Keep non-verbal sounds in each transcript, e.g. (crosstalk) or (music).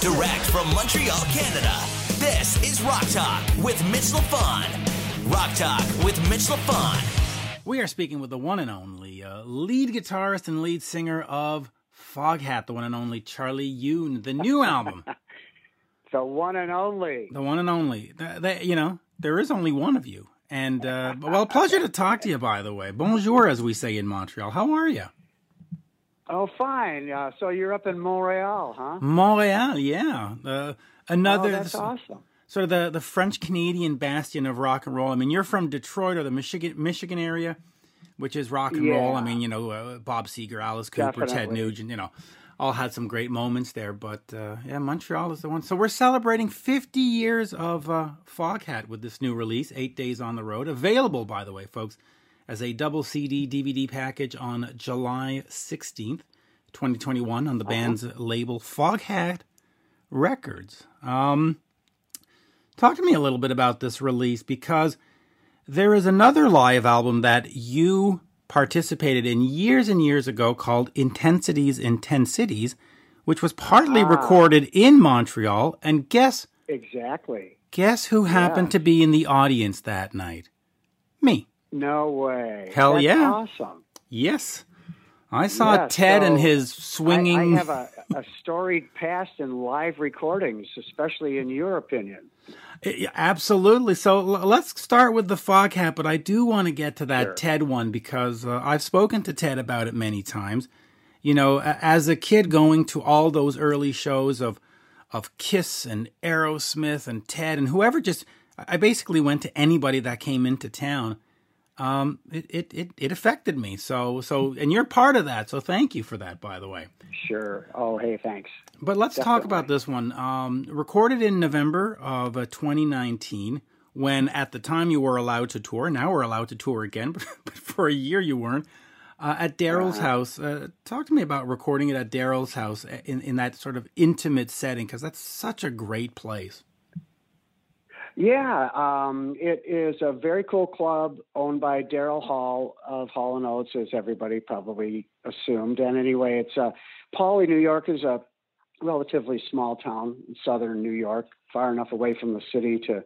Direct from Montreal, Canada. This is Rock Talk with Mitch LaFon. Rock Talk with Mitch LaFon. We are speaking with the one and only uh, lead guitarist and lead singer of Foghat, the one and only Charlie Huhn, the new album. (laughs) the one and only. The one and only. The, the, you know, there is only one of you. And, uh, well, pleasure to talk to you, by the way. Bonjour, as we say in Montreal. How are you? Oh, fine. Uh, so you're up in Montreal, huh? Montreal, yeah. Uh, another. Oh, that's awesome. Sort of the, the French Canadian bastion of rock and roll. I mean, you're from Detroit or the Michigan Michigan area, which is rock and yeah. roll. I mean, you know, uh, Bob Seger, Alice Cooper, Definitely. Ted Nugent, you know, all had some great moments there. But uh, yeah, Montreal is the one. So we're celebrating 50 years of uh, Foghat with this new release, Eight Days on the Road. Available, by the way, folks, as a double CD DVD package on July 16th, 2021, on the band's label Foghat Records. Um, talk to me a little bit about this release because there is another live album that you participated in years and years ago called Intensities in 10 Cities, which was partly Ah. recorded in Montreal. And guess Exactly. guess who happened Yes. to be in the audience that night? Me. No way. Hell That's yeah. Awesome. Yes. I saw Yes, Ted and his swinging I, I have a, a storied past in live recordings, especially in your opinion. Yeah, Absolutely. So l- let's start with the Foghat, but I do want to get to that Sure. Ted one because uh, I've spoken to Ted about it many times. You know, as a kid going to all those early shows of of Kiss and Aerosmith and Ted and whoever just I basically went to anybody that came into town. Um, it, it, it, it affected me. So so and you're part of that. So thank you for that, by the way. Sure. Oh, hey, thanks. But let's talk about this one. Um, recorded in November of uh, 2019, when at the time you were allowed to tour. Now we're allowed to tour again, (laughs) but for a year you weren't. Uh, at Daryl's house. Uh, talk to me about recording it at Daryl's house in, in that sort of intimate setting, because that's such a great place. Yeah, um, it is a very cool club owned by Daryl Hall of Hall and Oates, as everybody probably assumed. And anyway, it's uh, New York, is a relatively small town in southern New York, far enough away from the city to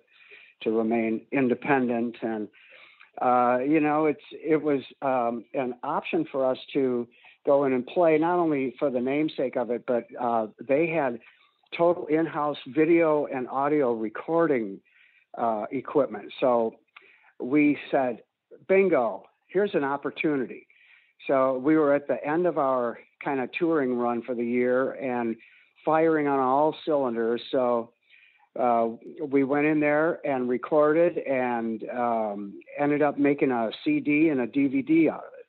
to remain independent. And uh, you know, it's it was um, an option for us to go in and play, not only for the namesake of it, but uh, they had total in-house video and audio recording uh, equipment. So we said, bingo, here's an opportunity. So we were at the end of our kind of touring run for the year and firing on all cylinders. So uh, we went in there and recorded and um, ended up making a CD and a DVD out of it.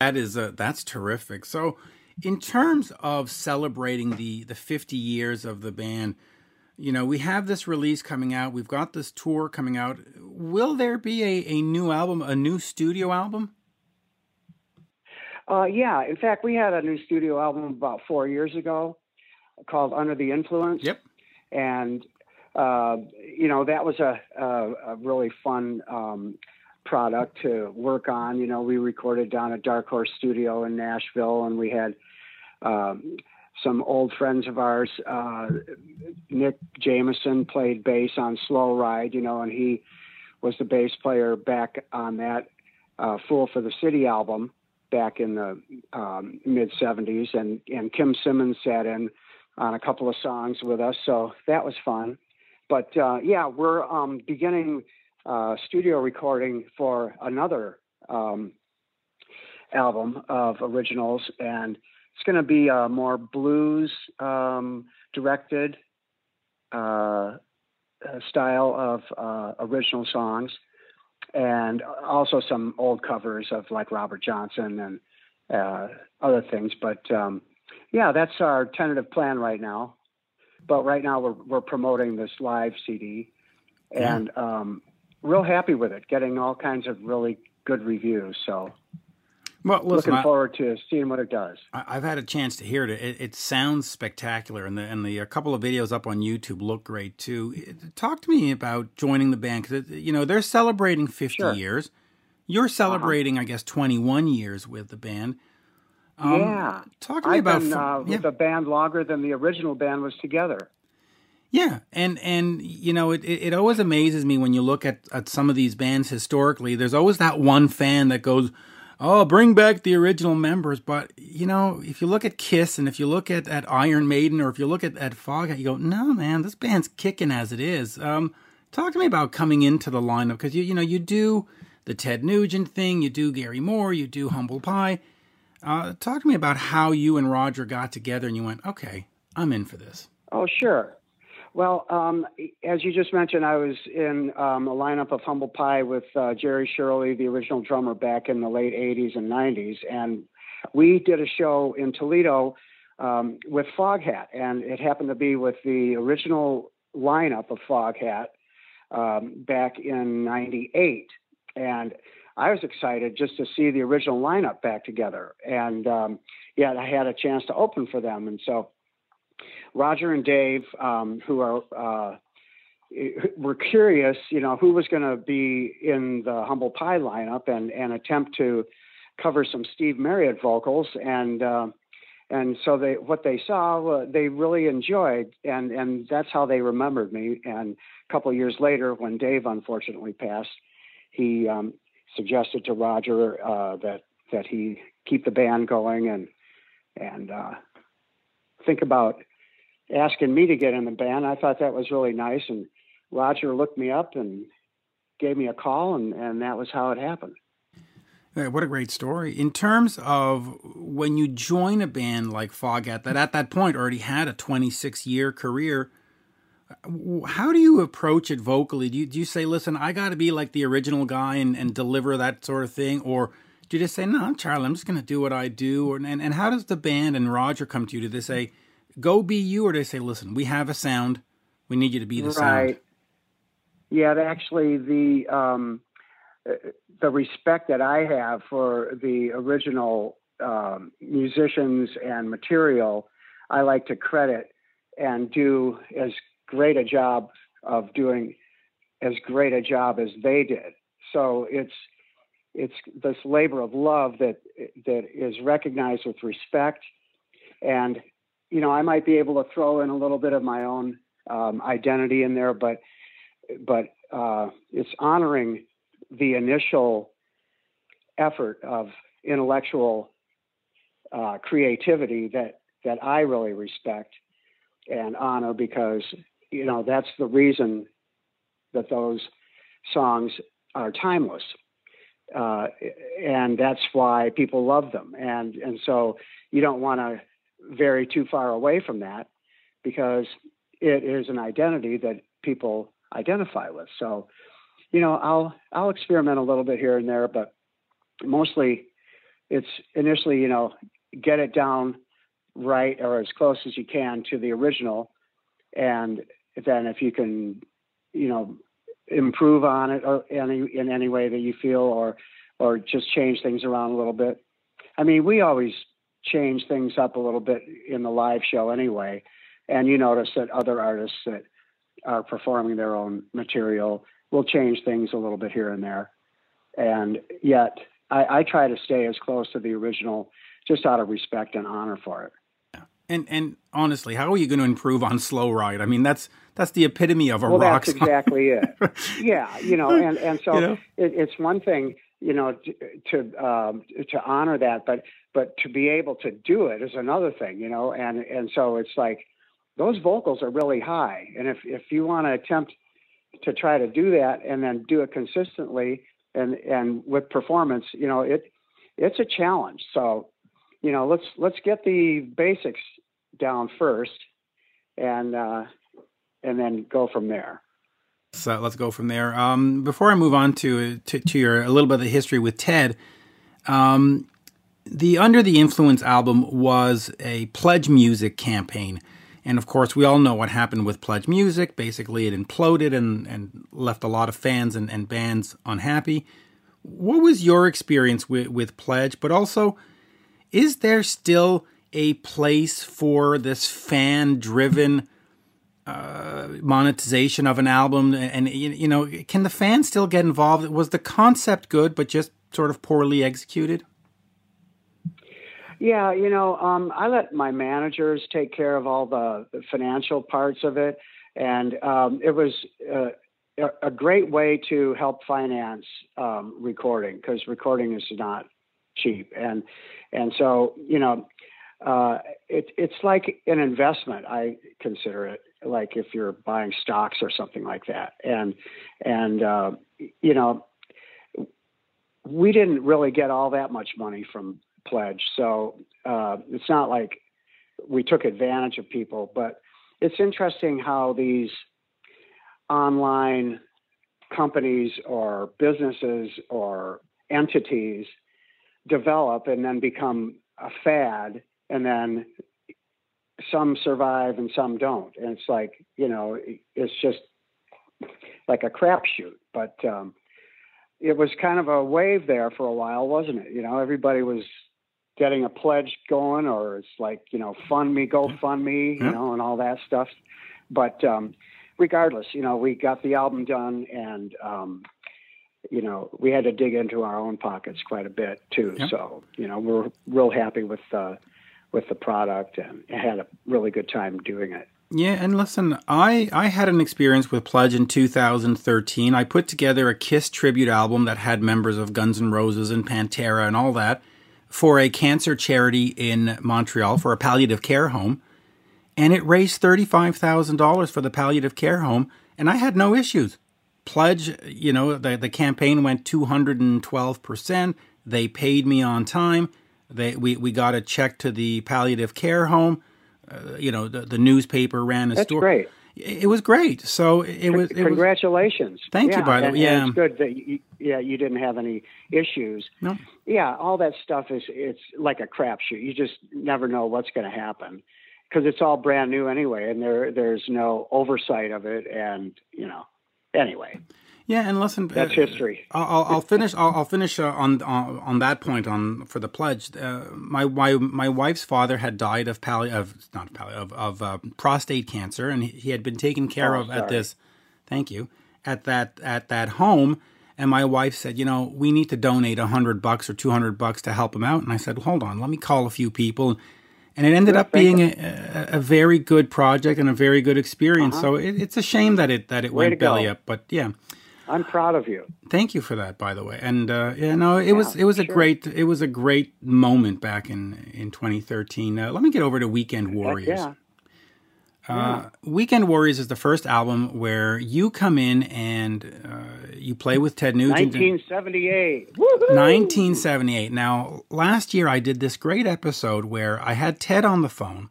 That is uh, that's terrific. So, in terms of celebrating the the 50 years of the band, you know, we have this release coming out. We've got this tour coming out. Will there be a, a new album, a new studio album? Uh, yeah, in fact, we had a new studio album about four years ago called Under the Influence. Yep. and uh, you know that was a, a, a really fun um, product to work on. You know, we recorded down at Dark Horse Studio in Nashville, and we had um, some old friends of ours. Uh, Nick Jameson played bass on Slow Ride, you know, and he was the bass player back on that uh, Fool for the City album back in the um, mid 70s, and and Kim Simmonds sat in on a couple of songs with us, so that was fun. But uh, yeah, we're um, beginning uh, studio recording for another um, album of originals, and it's going to be a more blues um, directed uh, uh, style of uh, original songs, and also some old covers of like Robert Johnson and uh, other things. But um, yeah, that's our tentative plan right now. But right now we're we're promoting this live CD, and um, real happy with it. Getting all kinds of really good reviews. So Well, listen, looking I, forward to seeing what it does. I- I've had a chance to hear it. It, it sounds spectacular, and the and the a couple of videos up on YouTube look great too. Talk to me about joining the band because you know they're celebrating fifty Sure. years. You're celebrating, I guess, twenty one years with the band. Um, yeah. Talk to me I've about been, uh, yeah. with the band longer than the original band was together. Yeah, and and you know it, it, it always amazes me when you look at, at some of these bands historically. There's always that one fan that goes, "Oh, bring back the original members." But you know, if you look at Kiss and if you look at, at Iron Maiden or if you look at at Foghat, you go, "No, man, this band's kicking as it is." Um, talk to me about coming into the lineup because you you know you do the Ted Nugent thing, you do Gary Moore, you do Humble Pie. Uh, talk to me about how you and Roger got together and you went, okay, I'm in for this. Oh, sure. Well, um, as you just mentioned, I was in um, a lineup of Humble Pie with uh, Jerry Shirley, the original drummer, back in the late 80s and 90s. And we did a show in Toledo um, with Foghat, and it happened to be with the original lineup of Foghat um, back in 98. And I was excited just to see the original lineup back together. And um, yeah, I had a chance to open for them. And so Roger and Dave, um, who are uh, were curious, you know, who was going to be in the Humble Pie lineup and and attempt to cover some Steve Marriott vocals and. Uh, and so they what they saw uh, they really enjoyed and and that's how they remembered me and a couple of years later when dave unfortunately passed he um, suggested to Roger uh, that that he keep the band going and and uh, think about asking me to get in the band. I thought that was really nice, and Roger looked me up and gave me a call, and and that was how it happened. What a great story. In terms of when you join a band like Foghat, that at that point already had a 26 year career, how do you approach it vocally? Do you, do you say, listen, I got to be like the original guy and, and deliver that sort of thing? Or do you just say, no, Charlie, I'm just going to do what I do? Or, and, and how does the band and Roger come to you? Do they say, go be you? Or they say, listen, we have a sound. We need you to be the sound. right. sound? Yeah, actually, the, um, the respect that I have for the original um, musicians and material, I like to credit and do as great a job of doing as great a job as they did. So it's it's this labor of love that that is recognized with respect, and you know I might be able to throw in a little bit of my own um, identity in there, but but uh, it's honoring the initial effort of intellectual uh, creativity that that I really respect and honor because you know, that's the reason that those songs are timeless. Uh, and that's why people love them. And, and so you don't want to vary too far away from that because it is an identity that people identify with. So, you know, I'll, I'll experiment a little bit here and there, but mostly it's initially, you know, get it down right or as close as you can to the original and then if you can, you know, improve on it or any in any way that you feel or or just change things around a little bit. I mean, we always change things up a little bit in the live show anyway. And you notice that other artists that are performing their own material will change things a little bit here and there. And yet I, I try to stay as close to the original just out of respect and honor for it. And and honestly, how are you going to improve on Slow Ride? I mean, that's that's the epitome of a well, rock that's exactly it. (laughs) yeah, you know, and and so you know? it, it's one thing, you know, to um, to honor that, but but to be able to do it is another thing, you know, and and so it's like those vocals are really high, and if if you want to attempt to try to do that and then do it consistently and and with performance, you know, it it's a challenge. So, you know, let's let's get the basics down first, and uh, and then go from there. So let's go from there. Um, before I move on to, to, to your a little bit of the history with Ted, um, the Under the Influence album was a pledge music campaign. And of course, we all know what happened with Pledge Music. Basically, it imploded and, and left a lot of fans and, and bands unhappy. What was your experience with, with Pledge? But also, is there still a place for this fan driven uh, monetization of an album and you know can the fans still get involved was the concept good but just sort of poorly executed Yeah, you know, um, I let my managers take care of all the, financial parts of it, and um, it was uh, a, a great way to help finance um, recording because recording is not cheap, and and so you know, uh, it, it's like an investment. I consider it like if you're buying stocks or something like that, and and uh, you know, we didn't really get all that much money from pledge. So uh, it's not like we took advantage of people, but it's interesting how these online companies or businesses or entities develop and then become a fad and then some survive and some don't. And it's like you know it's just like a crapshoot. But um it was kind of a wave there for a while wasn't it? You know everybody was getting a pledge going or it's like you know fund me go fund me you know and all that stuff. But um regardless you know we got the album done and um you know we had to dig into our own pockets quite a bit too. So you know we're real happy with uh with the product and had a really good time doing it Yeah, and listen, I I had an experience with Pledge in 2013. I put together a Kiss tribute album that had members of Guns N' Roses and Pantera and all that for a cancer charity in Montreal for a palliative care home, and it raised $35,000 for the palliative care home, and I had no issues. Pledge, you know, the the campaign went 212%. They paid me on time. They we we got a check to the palliative care home. Uh, you know, the, the newspaper ran a That's story. great. It was great. So it was. It was Congratulations. Thank you, Yeah, by the way. Yeah. It's good that you, yeah, you didn't have any issues. No. Yeah, all that stuff is it's like a crapshoot. You just never know what's going to happen because it's all brand new anyway, and there there's no oversight of it, and you know. Anyway, yeah, and listen, that's uh, history. I'll, I'll- finish. I'll, I'll finish uh, on, on on that point on for the pledge. Uh, my my my wife's father had died of palli of not palli of of uh, prostate cancer, and he, had been taken care Oh, of at this. Thank you at that at that home. And my wife said, you know, we need to donate a hundred bucks or two hundred bucks to help him out. And I said, hold on, let me call a few people. And it ended up being a, a, very good project and a very good experience. So it, it's a shame that it that it Uh-huh. Way went to go. belly up. But yeah, I'm proud of you. Thank you for that, by the way. And uh, yeah, no, it was it was a sure. great it was a great moment back in in 2013. Uh, let me get over to Weekend Warriors. Yeah. Uh, Weekend Warriors is the first album where you come in and uh, you play with Ted Nugent. 1978. 1978. Now, last year I did this great episode where I had Ted on the phone,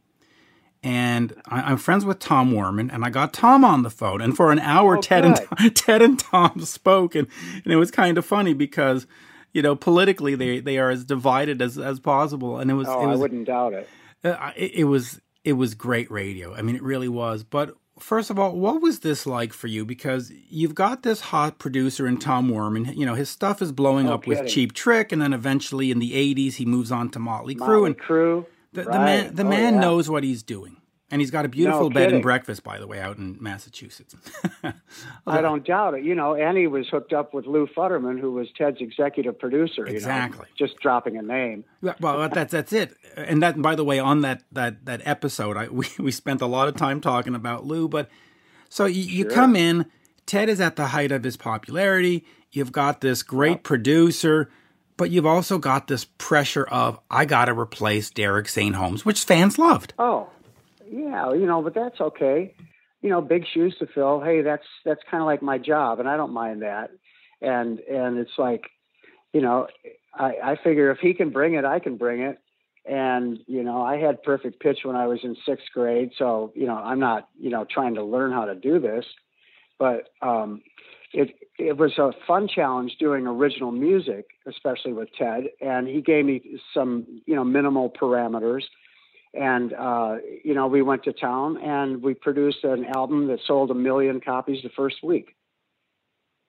and I, I'm friends with Tom Werman, and I got Tom on the phone, and for an hour, Oh, Ted and (laughs) Ted and Tom spoke, and, and it was kind of funny because, you know, politically they they are as divided as as possible, and it was Oh, it I wouldn't doubt it. uh, it, it was it was great radio. I mean, it really was. But first of all, what was this like for you? Because you've got this hot producer in Tom Werman. You know, his stuff is blowing No up with. Cheap Trick, and then eventually in the '80s he moves on to Motley Crue, Motley and Crue. the, the man the Oh, man yeah. knows what he's doing. And he's got a beautiful No bed and breakfast, by the way, out in Massachusetts. (laughs) I don't doubt it. You know, and he was hooked up with Lew Futterman, who was Ted's executive producer. you know, Exactly. just dropping a name. Well, that's that's it. And that, by the way, on that that that episode, I, (laughs) we we spent a lot of time talking about Lew. But so you, you come in, Ted is at the height of his popularity. You've got this great producer, but you've also got this pressure of I got to replace Derek St. Holmes, which fans loved. Oh, yeah, you know, but that's okay. You know, big shoes to fill. Hey, that's that's kind of like my job, and I don't mind that. And and it's like, you know, I I figure if he can bring it, I can bring it. And you know, I had perfect pitch when I was in sixth grade, so you know, I'm not you know trying to learn how to do this, but um, it it was a fun challenge doing original music, especially with Ted. And he gave me some you know minimal parameters and uh, you know we went to town and we produced an album that sold a million copies the first week.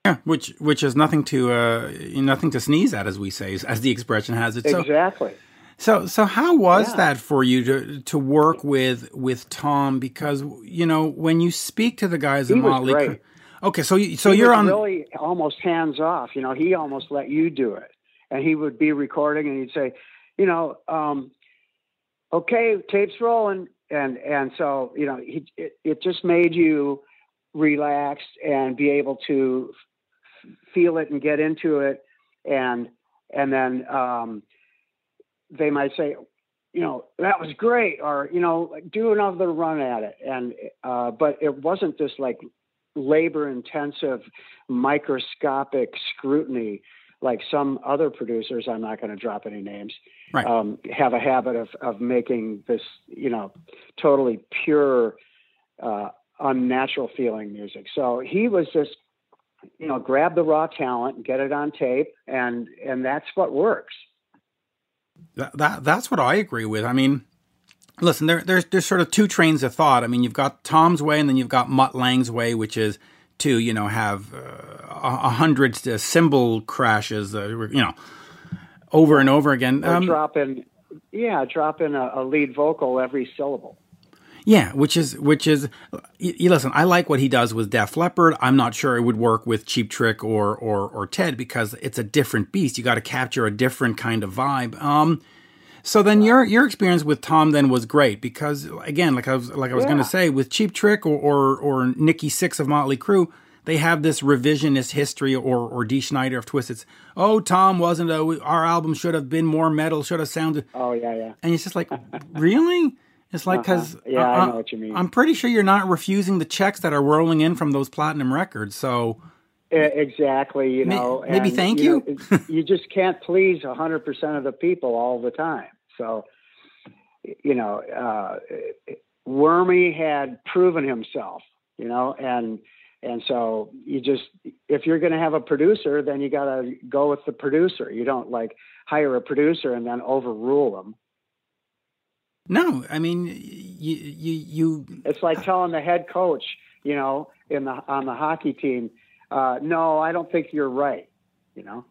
Yeah, which which is nothing to uh, nothing to sneeze at, as we say, as the expression has it. So exactly. So so how was Yeah. that for you to to work with with Tom? Because you know when you speak to the guys in Motley, great. Okay, so so he you're was on. really almost hands off. You know, he almost let you do it, and he would be recording, and he'd say, you know, um, okay, tape's rolling, and and so you know, he, it it just made you relax and be able to f- feel it and get into it, and and then um, they might say, you know, that was great, or you know, do another run at it, and uh, but it wasn't this like labor intensive microscopic scrutiny like some other producers i'm not going to drop any names right. um, have a habit of, of making this you know totally pure uh, unnatural feeling music so he was just you know grab the raw talent get it on tape and and that's what works that, that that's what i agree with i mean listen, there, there's there's sort of two trains of thought. I mean, you've got Tom's way, and then you've got Mutt Lange's way, which is to you know have uh, a hundred uh, cymbal crashes, uh, you know, over and over again. Um, drop in, yeah, drop in a, a, lead vocal every syllable. Yeah, which is which is. You, listen, I like what he does with Def Leppard. I'm not sure it would work with Cheap Trick or or or Ted because it's a different beast. You got to capture a different kind of vibe. Um, so then your your experience with Tom then was great because again, like I was like I was yeah. going to say, with Cheap Trick or, or or Nikki Sixx of Motley Crue, they have this revisionist history, or or Dee Snider of Twisted. Oh, Tom wasn't a. Our album should have been more metal. Should have sounded. Oh yeah, yeah. And it's just like, really? It's like because uh-huh. yeah, I, I know what you mean. I'm pretty sure you're not refusing the checks that are rolling in from those platinum records. So exactly, you know. Maybe and, thank you. You, know, you just can't please 100 percent of the people all the time. So, you know, uh, Wormy had proven himself, you know, and and so you just if you're going to have a producer, then you got to go with the producer. You don't like hire a producer and then overrule them. No, I mean you you you. It's like telling the head coach, you know, in the on the hockey team, uh, no, I don't think you're right. You know.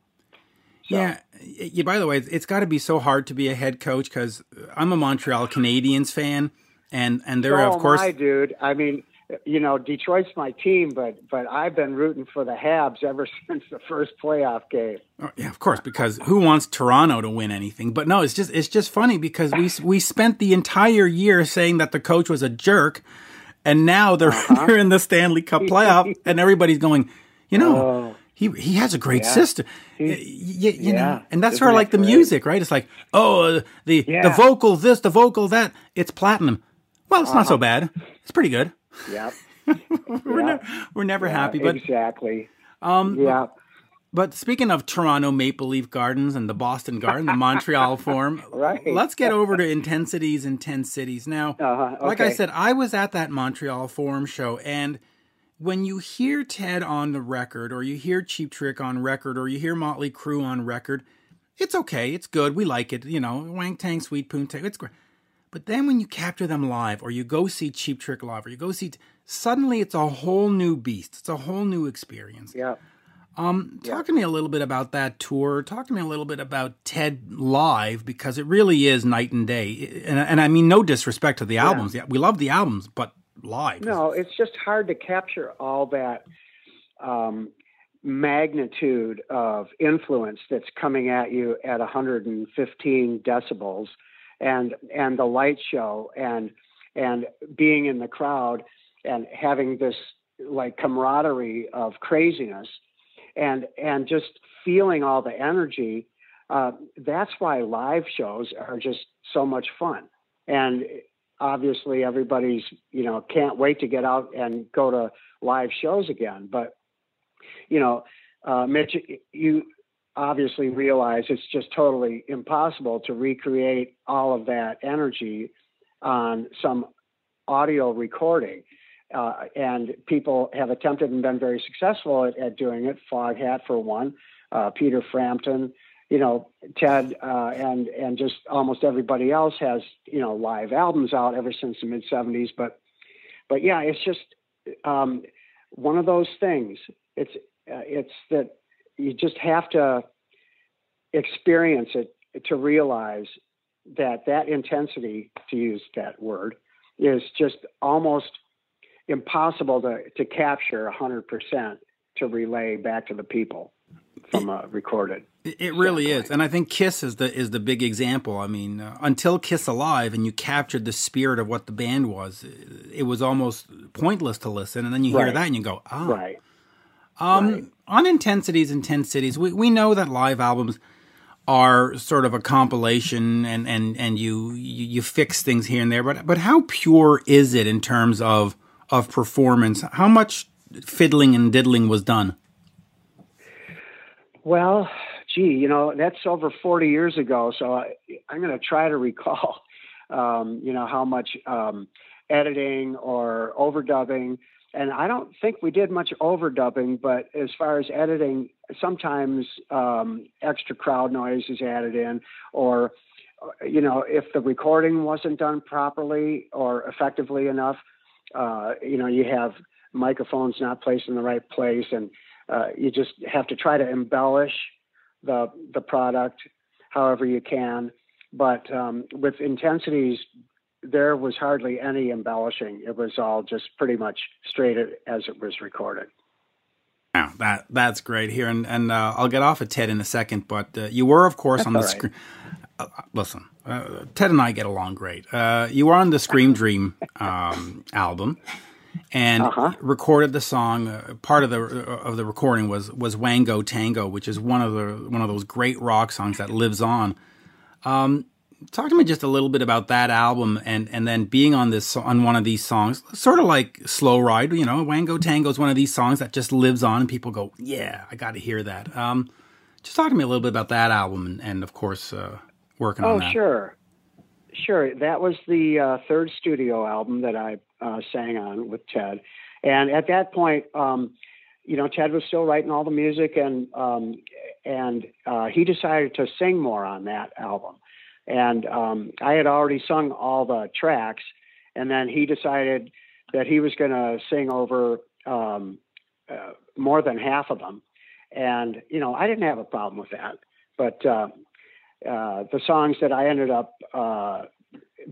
So. Yeah. yeah. By the way, it's got to be so hard to be a head coach because I'm a Montreal Canadiens fan, and and there oh, of course, my dude. I mean, you know, Detroit's my team, but but I've been rooting for the Habs ever (laughs) since the first playoff game. Oh, yeah, of course, because who wants Toronto to win anything? But no, it's just it's just funny because we we spent the entire year saying that the coach was a jerk, and now they're (laughs) uh-huh. they're in the Stanley Cup playoff, and everybody's going, you know. Oh he he has a great yeah. system. you, you yeah. know, and that's sort of like the great? music, right? It's like, oh, the yeah. the vocal this, the vocal that. It's platinum. Well, it's uh-huh. not so uh-huh. bad. It's pretty good. Yeah. (laughs) we're, ne- we're never happy, but exactly. Um, yeah. But, speaking of Toronto Maple Leaf Gardens and the Boston Garden, the Montreal (laughs) Forum, right. let's get over to Intensities in 10 Cities. Now, uh-huh. okay. like I said, I was at that Montreal Forum show, and – when you hear Ted on the record, or you hear Cheap Trick on record, or you hear Motley Crue on record, it's okay. It's good. We like it. You know, Wang Dang, Sweet Poontang. It's great. But then when you capture them live, or you go see Cheap Trick live, or you go see, suddenly it's a whole new beast. It's a whole new experience. Yeah. Um, talk yeah. to me a little bit about that tour. Talk to me a little bit about Ted live because it really is night and day. And, and I mean, no disrespect to the albums. Yeah. We love the albums, but No, it's just hard to capture all that um, magnitude of influence that's coming at you at 115 decibels, and and the light show, and and being in the crowd, and having this like camaraderie of craziness, and and just feeling all the energy. Uh, that's why live shows are just so much fun. And obviously everybody's you know can't wait to get out and go to live shows again. But you know uh, mitch you obviously realize it's just totally impossible to recreate all of that energy on some audio recording. Uh, and people have attempted and been very successful at, at doing it. Foghat for one uh, peter frampton you know, Ted uh, and and just almost everybody else has you know live albums out ever since the mid '70s. But but yeah, it's just um, one of those things. It's uh, it's that you just have to experience it to realize that that intensity, to use that word, is just almost impossible to to capture 100% to relay back to the people from a recorded. It really is, and I think Kiss is the is the big example. I mean, uh, until Kiss Alive, and you captured the spirit of what the band was, it was almost pointless to listen. And then you hear Right. that, and you go, "Ah." Right. Um, Right. On Intensities, intensities. We we know that live albums are sort of a compilation, and and and you you, you fix things here and there. But but how pure is it in terms of of performance? How much fiddling and diddling was done? Well, gee, you know, that's over 40 years ago. So I, I'm going to try to recall, (laughs) um, you know, how much um, editing or overdubbing. And I don't think we did much overdubbing, but as far as editing, sometimes um, extra crowd noise is added in, or, you know, if the recording wasn't done properly or effectively enough, uh, you know, you have microphones not placed in the right place and uh, you just have to try to embellish the the product however you can. But um, with intensities, there was hardly any embellishing. It was all just pretty much straight as it was recorded. Wow, that that's great here, and and uh, I'll get off of Ted in a second. But uh, you were, of course, on the right. screen. Uh, listen, uh, Ted and I get along great. Uh, you were on the Scream (laughs) Dream um, album, and Uh-huh. recorded the song. Uh, part of the of the recording was was Wango Tango, which is one of the one of those great rock songs that lives on. Um, talk to me just a little bit about that album, and and then being on this on one of these songs, sort of like Slow Ride. You know, Wango Tango is one of these songs that just lives on, and people go, "Yeah, I got to hear that." Um, just talk to me a little bit about that album, and, and of course, uh, working Oh, on that. Oh, sure. Sure. That was the uh, third studio album that I uh, sang on with Ted. And at that point, um, you know, Ted was still writing all the music, and um, and uh, he decided to sing more on that album. And um, I had already sung all the tracks, and then he decided that he was going to sing over um, uh, more than half of them. And you know, I didn't have a problem with that, but uh, uh, the songs that I ended up uh,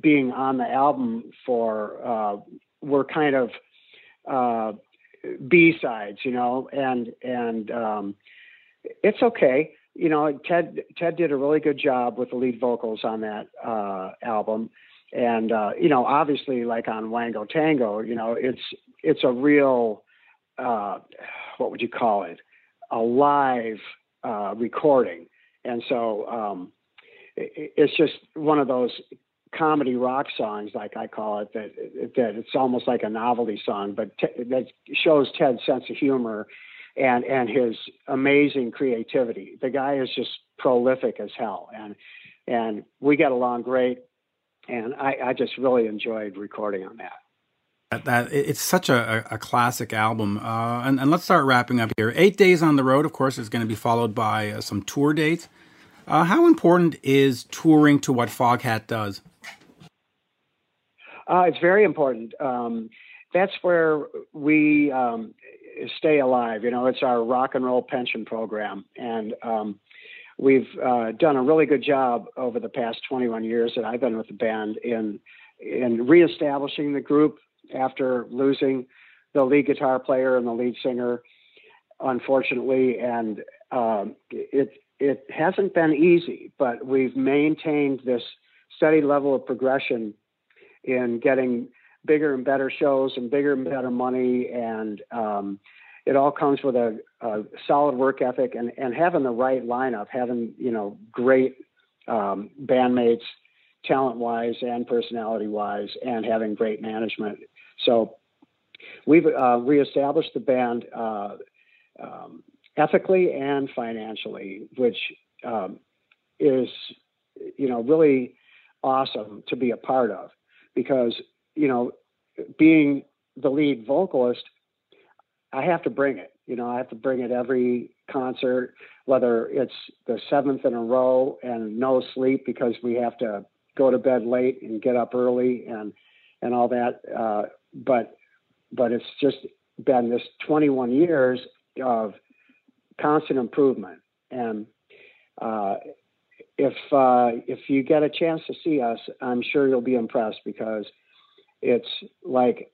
being on the album for uh, were kind of uh, B sides, you know, and and um, it's okay. You know, Ted Ted did a really good job with the lead vocals on that uh, album, and uh, you know, obviously, like on Wango Tango, you know, it's it's a real uh, what would you call it? A live uh, recording, and so um, it, it's just one of those comedy rock songs, like I call it, that that it's almost like a novelty song, but te- that shows Ted's sense of humor and and his amazing creativity. The guy is just prolific as hell, and and we get along great. And I, I just really enjoyed recording on that. That, that it's such a, a classic album. Uh, and, and let's start wrapping up here. Eight days on the road, of course, is going to be followed by uh, some tour dates. Uh, how important is touring to what Foghat does? Uh, it's very important. Um, that's where we um, stay alive. You know, it's our rock and roll pension program, and um, we've uh, done a really good job over the past 21 years that I've been with the band in in reestablishing the group after losing the lead guitar player and the lead singer, unfortunately, and um, it it hasn't been easy, but we've maintained this steady level of progression in getting bigger and better shows and bigger and better money. And um, it all comes with a, a, solid work ethic and, and having the right lineup having you know great um, bandmates talent wise and personality wise and having great management. So we've uh, reestablished the band uh, um, ethically and financially which um, is you know really awesome to be a part of because you know being the lead vocalist i have to bring it. You know i have to bring it every concert whether it's the seventh in a row and no sleep because we have to go to bed late and get up early and and all that uh, but but it's just been this 21 years of constant improvement. And uh, if uh, if you get a chance to see us, I'm sure you'll be impressed because it's like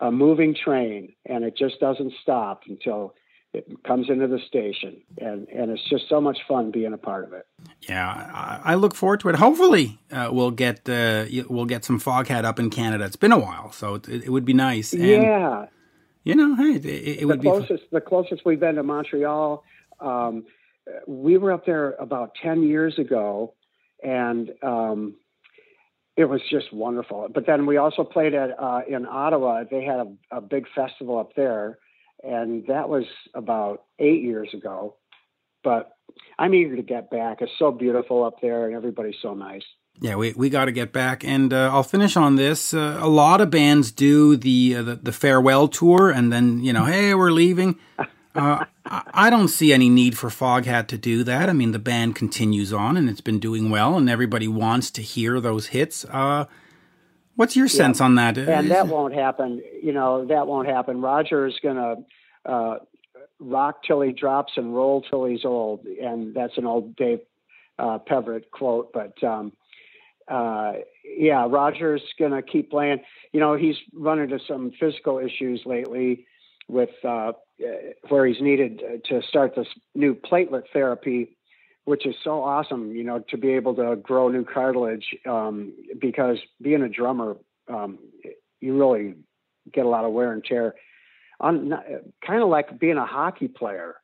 a moving train, and it just doesn't stop until it comes into the station, and and it's just so much fun being a part of it. Yeah, I, I look forward to it. Hopefully, uh, we'll get uh, we'll get some Foghat up in Canada. It's been a while, so it, it would be nice. And, yeah, you know, hey, it, it would the closest, be the closest we've been to Montreal. Um, we were up there about ten years ago, and um, it was just wonderful. But then we also played at uh, in Ottawa. They had a, a big festival up there and that was about eight years ago. But I'm eager to get back. It's so beautiful up there, and everybody's so nice. Yeah, we we got to get back, and uh, I'll finish on this. Uh, a lot of bands do the, uh, the, the farewell tour, and then you know, hey, we're leaving. (laughs) I don't see any need for Foghat to do that. I mean, the band continues on, and it's been doing well, and everybody wants to hear those hits. Uh, What's your sense yeah. on that? And that won't happen. You know, that won't happen. Roger is going to uh, rock till he drops and roll till he's old, and that's an old Dave uh, Peverett quote. But um, uh, yeah, Roger's going to keep playing. You know, he's run into some physical issues lately with uh, where he's needed to start this new platelet therapy which is so awesome, you know, to be able to grow new cartilage. Um, because being a drummer, um, you really get a lot of wear and tear. On kind of like being a hockey player,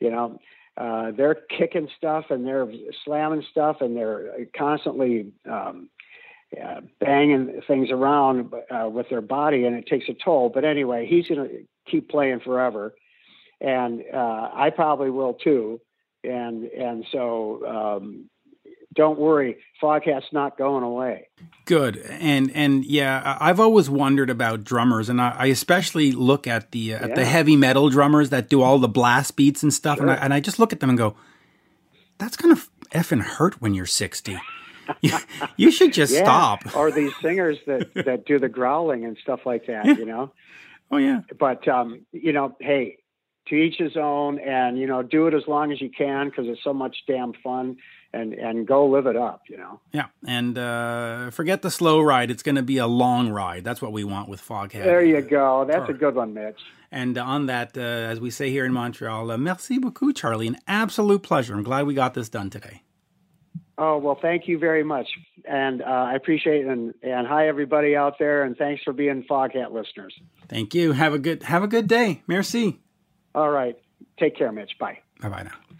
you know, uh, they're kicking stuff and they're slamming stuff and they're constantly um, uh, banging things around uh, with their body, and it takes a toll. But anyway, he's to keep playing forever, and uh, I probably will too and and so um, don't worry, Foghat's not going away. Good, and and yeah, I've always wondered about drummers, and I, I especially look at the uh, at the heavy metal drummers that do all the blast beats and stuff, sure. and I, and I just look at them and go, that's gonna effing hurt when you're sixty. (laughs) you, you should just yeah. stop. or these singers that that do the growling and stuff like that, (laughs) yeah. you know. Oh yeah. But um, you know, hey, to each his own and you know do it as long as you can because it's so much damn fun and and go live it up you know. Yeah and uh, forget the slow ride. It's going to be a long ride. That's what we want with foghat there you go. That's a good one mitch. And on that uh, as we say here in montreal uh, merci beaucoup charlie. An absolute pleasure. I'm glad we got this done today Oh well, thank you very much, and uh, I appreciate it. And, and hi everybody out there, and thanks for being Foghat listeners. Thank you. Have a good have a good day. Merci. All right. Take care, Mitch. Bye. Bye bye now.